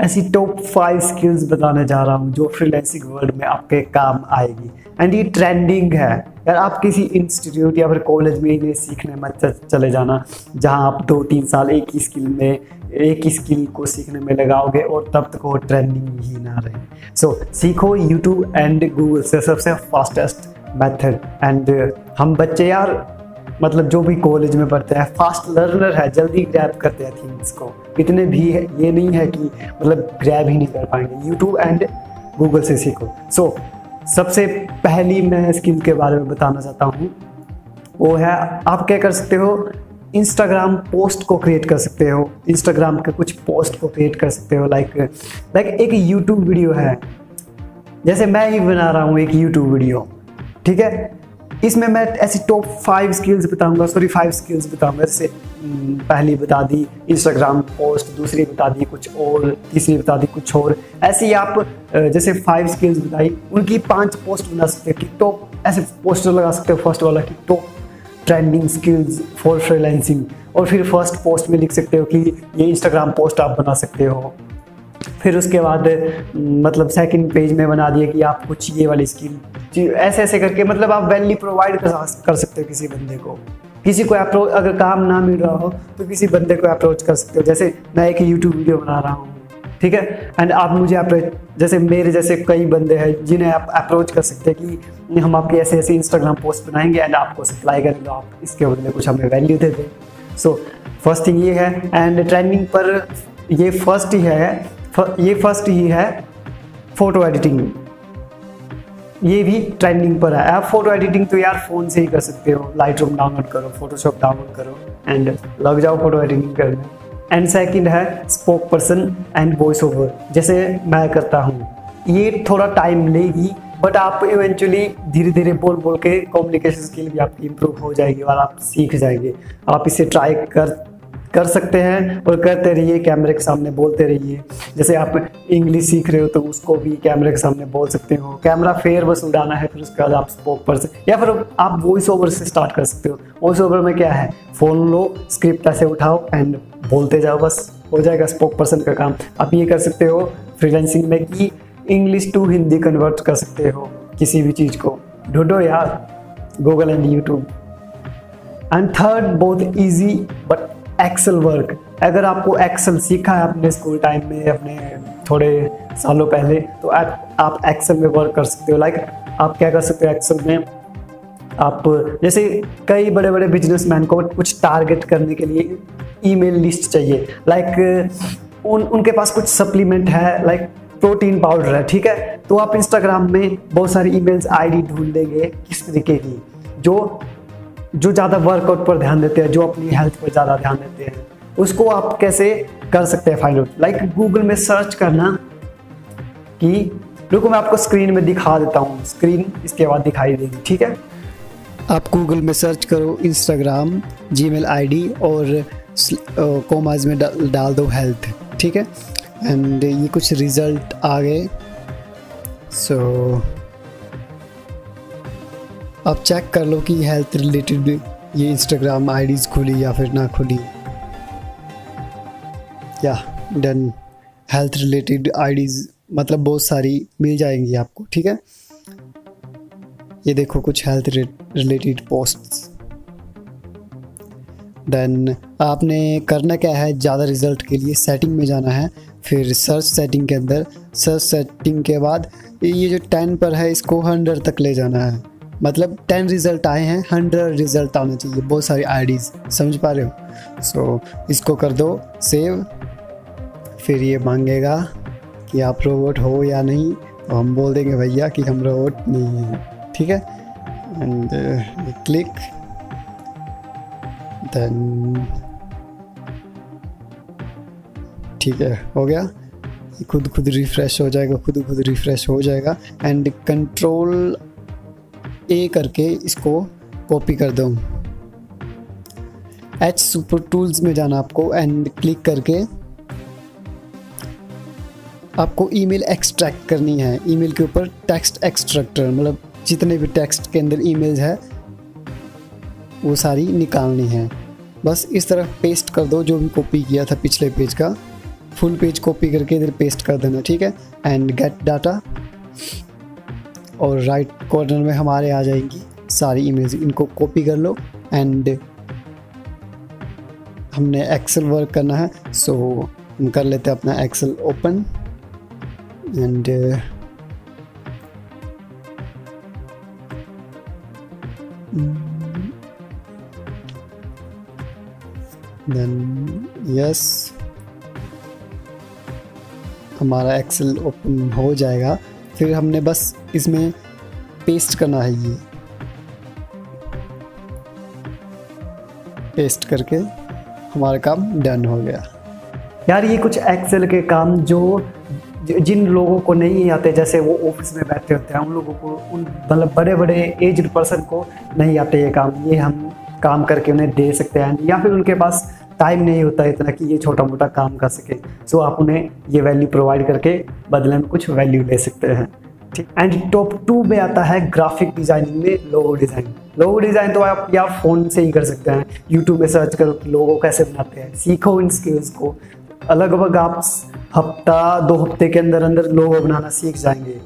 ऐसी top five skills बताने जा रहा हूँ जो फ्रीलैंसिंग वर्ल्ड में आपके काम आएगी। एंड ये ट्रेंडिंग है। यार आप किसी इंस्टीट्यूट या फिर कॉलेज में इन्हें सीखने मत चले जाना जहाँ आप दो तीन साल एक ही स्किल में एक ही स्किल को सीखने में लगाओगे और तब तक वो ट्रेंडिंग ही ना रहे। सो so, सीखो यूट्यूब एंड गूगल से सबसे फास्टेस्ट मेथड एंड हम बच्चे यार मतलब जो भी कॉलेज में पढ़ते हैं फास्ट लर्नर है जल्दी ग्रैब करते हैं थिंग्स को। इतने भी है ये नहीं है कि मतलब ग्रैब ही नहीं कर पाएँगे। यूट्यूब एंड गूगल से सीखो। सो so, सबसे पहली मैं स्किल के बारे में बताना चाहता हूँ। वो है आप क्या कर सकते हो? इंस्टाग्राम पोस्ट को क्रिएट कर सकते हो। इंस्टाग्राम के कुछ पोस्ट को क्रिएट कर सकते हो। लाइक लाइक एक यूट्यूब वीडियो है। जैसे मैं ही बना रहा हूँ एक यूट्यूब वीडियो ठीक है? इसमें मैं ऐसी टॉप फाइव स्किल्स बताऊँगा सॉरी फाइव स्किल्स बताऊँगा। जैसे हम्म, पहली बता दी इंस्टाग्राम पोस्ट दूसरी बता दी कुछ और तीसरी बता दी कुछ और। ऐसे ही आप जैसे फाइव स्किल्स बताई उनकी पाँच पोस्ट बना सकते हो। कि टॉप ऐसे पोस्टर लगा सकते हो फ़र्स्ट वाला। कि top trending skills for freelancing और फिर फ़र्स्ट पोस्ट में लिख सकते हो कि ये इंस्टाग्राम पोस्ट आप बना सकते हो। फिर उसके बाद मतलब सेकंड पेज में बना दिया कि आप कुछ ये वाली स्किल ऐसे ऐसे करके मतलब आप वैल्यू प्रोवाइड कर सकते हो किसी बंदे को। किसी को अप्रोच अगर काम ना मिल रहा हो तो किसी बंदे को अप्रोच कर सकते हो। जैसे मैं एक यूट्यूब वीडियो बना रहा हूँ, ठीक है? एंड आप मुझे अप्रोच जैसे मेरे जैसे कई बंदे हैं, जिन्हें आप अप्रोच कर सकते हैं कि हम आपके ऐसे ऐसे इंस्टाग्राम पोस्ट बनाएँगे एंड आपको सप्लाई करेंगे। आप इसके बदले कुछ हमें वैल्यू दे दें। सो फ़र्स्ट थिंग ये है एंड ट्रेंडिंग पर ये फ़र्स्ट ही है ये फ़र्स्ट ही है फ़ोटो एडिटिंग ये भी ट्रेंडिंग पर है। आप फ़ोटो एडिटिंग तो यार फ़ोन से ही कर सकते हो। लाइट रूम डाउनलोड करो फोटोशॉप डाउनलोड करो एंड लग जाओ फ़ोटो एडिटिंग करने। एंड सेकंड है spoke person and voice over जैसे मैं करता हूँ। ये थोड़ा टाइम लेगी बट आप इवेंचुअली धीरे धीरे बोल बोल के कम्युनिकेशन स्किल भी आपकी इम्प्रूव हो जाएगी और आप सीख जाएँगे। आप इसे ट्राई कर कर सकते हैं और करते रहिए, कैमरे के सामने बोलते रहिए। जैसे आप इंग्लिश सीख रहे हो तो उसको भी कैमरे के सामने बोल सकते हो। कैमरा फेयर बस उड़ाना है, फिर उसके बाद आप स्पोक पर या फिर आप वॉइस ओवर से स्टार्ट कर सकते हो। वॉइस ओवर में क्या है? फ़ोन लो स्क्रिप्ट ऐसे उठाओ एंड बोलते जाओ बस। हो जाएगा स्पोक पर्सन का काम। आप ये कर सकते हो फ्रीलांसिंग में कि इंग्लिश टू हिंदी कन्वर्ट कर सकते हो किसी भी चीज़ को। ढूंढो यार Google and YouTube and third बहुत ईजी बट एक्सेल वर्क अगर आपको एक्सेल सीखा है अपने स्कूल टाइम में, अपने थोड़े सालों पहले तो आप आप एक्सेल में वर्क कर सकते हो। लाइक आप क्या कर सकते हो एक्सेल में? आप, जैसे कई बड़े बड़े बिजनेसमैन को कुछ टारगेट करने के लिए ईमेल लिस्ट चाहिए। लाइक उन, उनके पास कुछ सप्लीमेंट है लाइक प्रोटीन पाउडर है, ठीक है? तो आप इंस्टाग्राम में बहुत सारी ईमेल्स आईडी ढूंढ देंगे किस तरीके की? जो जो ज़्यादा वर्कआउट पर ध्यान देते हैं जो अपनी हेल्थ पर ज़्यादा ध्यान देते हैं उसको आप कैसे कर सकते हैं फाइंड आउट लाइक गूगल में सर्च करना कि रुको मैं आपको स्क्रीन में दिखा देता हूँ। स्क्रीन इसके बाद दिखाई देगी ठीक है? आप गूगल में सर्च करो इंस्टाग्राम जी मेल और कॉमाज में डाल दो हेल्थ ठीक है? एंड ये कुछ रिज़ल्ट आ गए। सो so, अब चेक कर लो कि हेल्थ रिलेटेड ये इंस्टाग्राम आईडीज खुली या फिर ना खुली। या डन हेल्थ रिलेटेड आईडीज मतलब बहुत सारी मिल जाएँगी आपको, ठीक है? ये देखो कुछ हेल्थ रिलेटेड पोस्ट्स देन आपने करना क्या है? ज़्यादा रिज़ल्ट के लिए सेटिंग में जाना है, फिर सर्च सेटिंग के अंदर। सर्च सेटिंग के बाद ये जो टेन पर है, इसको हंड्रेड तक ले जाना है। मतलब टेन रिज़ल्ट आए हैं हंड्रेड रिज़ल्ट आने चाहिए। बहुत सारी आईडीज़ समझ पा रहे हो? सो so, इसको कर दो सेव फिर ये मांगेगा कि आप रोबोट हो या नहीं तो हम बोल देंगे भैया कि हम रोबोट नहीं हैं ठीक है? एंड क्लिक देन ठीक है हो गया। खुद खुद रिफ़्रेश हो जाएगा खुद खुद रिफ़्रेश हो जाएगा। एंड कंट्रोल ए करके इसको कॉपी कर दो। एच सुपर टूल्स में जाना आपको एंड क्लिक करके आपको ईमेल एक्सट्रैक्ट करनी है। ईमेल के ऊपर टेक्स्ट एक्सट्रैक्टर मतलब जितने भी टेक्स्ट के अंदर ईमेल्स है, वो सारी निकालनी है। बस इस तरह पेस्ट कर दो, जो भी कॉपी किया था पिछले पेज का। फुल पेज कॉपी करके इधर पेस्ट कर देना, ठीक है? एंड गेट डाटा और राइट कॉर्नर में हमारे आ जाएँगी। सारी इमेज इनको कॉपी कर लो एंड हमने एक्सेल वर्क करना है सो हम कर लेते हैं अपना Excel open and then yes हमारा एक्सेल ओपन हो जाएगा। फिर हमने बस इसमें पेस्ट करना है ये। पेस्ट करके हमारा काम डन हो गया। यार, ये कुछ एक्सेल के काम जो जिन लोगों को नहीं आते, जैसे वो ऑफ़िस में बैठे होते हैं, उन लोगों को, उन मतलब बड़े बड़े एज्ड पर्सन को नहीं आते ये काम। ये हम काम करके उन्हें दे सकते हैं। या फिर उनके पास टाइम नहीं होता इतना कि ये छोटा मोटा काम कर सके। सो आप उन्हें ये वैल्यू प्रोवाइड करके बदले में कुछ वैल्यू ले सकते हैं। ठीक? एंड टॉप टू में आता है ग्राफिक डिज़ाइनिंग में लोगो डिज़ाइन लोगो डिज़ाइन तो आप या फ़ोन से ही कर सकते हैं। यूट्यूब में सर्च करो कि लोगो कैसे बनाते हैं। सीखो इन स्किल्स को। अलग आप हफ़्ता, दो हफ़्ते के अंदर अंदर लोगो बनाना सीख जाएँगे।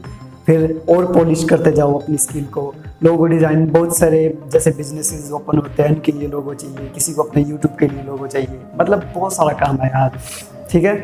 फिर और पॉलिश करते जाओ अपनी स्किल को। लोगो डिज़ाइन, बहुत सारे जैसे बिजनेसेस ओपन होते हैं, उनके लिए लोगो चाहिए, किसी को अपने यूट्यूब के लिए लोगो चाहिए। मतलब बहुत सारा काम है यार, ठीक है?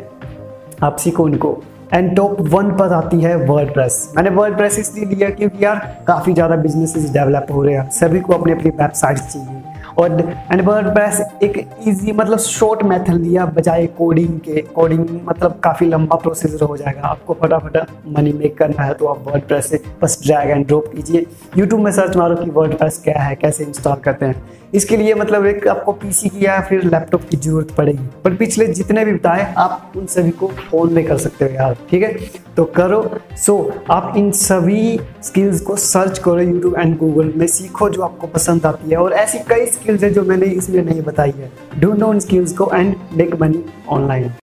आप सीखो उनको। एंड टॉप वन पर आती है वर्ल्ड प्रेस मैंने वर्ल्ड प्रेस इसलिए लिया क्योंकि यार, काफ़ी ज़्यादा बिजनेसेस डेवलप हो रहे हैं। सभी को अपनी अपनी वेबसाइट चाहिए। और एंड वर्डप्रेस एक इजी मतलब शॉर्ट मेथड दिया बजाय कोडिंग के। कोडिंग मतलब काफ़ी लंबा प्रोसीजर हो जाएगा। आपको फटाफट मनी मेक करना है तो आप वर्डप्रेस से बस ड्रैग एंड ड्रॉप कीजिए। यूट्यूब में सर्च मारो कि वर्डप्रेस क्या है, कैसे इंस्टॉल करते हैं। इसके लिए मतलब एक आपको पीसी की या फिर लैपटॉप की ज़रूरत पड़ेगी। पर पिछले जितने भी बताए, आप उन सभी को फ़ोन में कर सकते हो यार, ठीक है? तो करो। सो आप इन सभी स्किल्स को सर्च करो यूट्यूब एंड गूगल में। सीखो जो आपको पसंद आती है। और ऐसी कई स्किल्स है जो मैंने इसमें नहीं बताई है। डू नो उन स्किल्स को एंड मेक मनी ऑनलाइन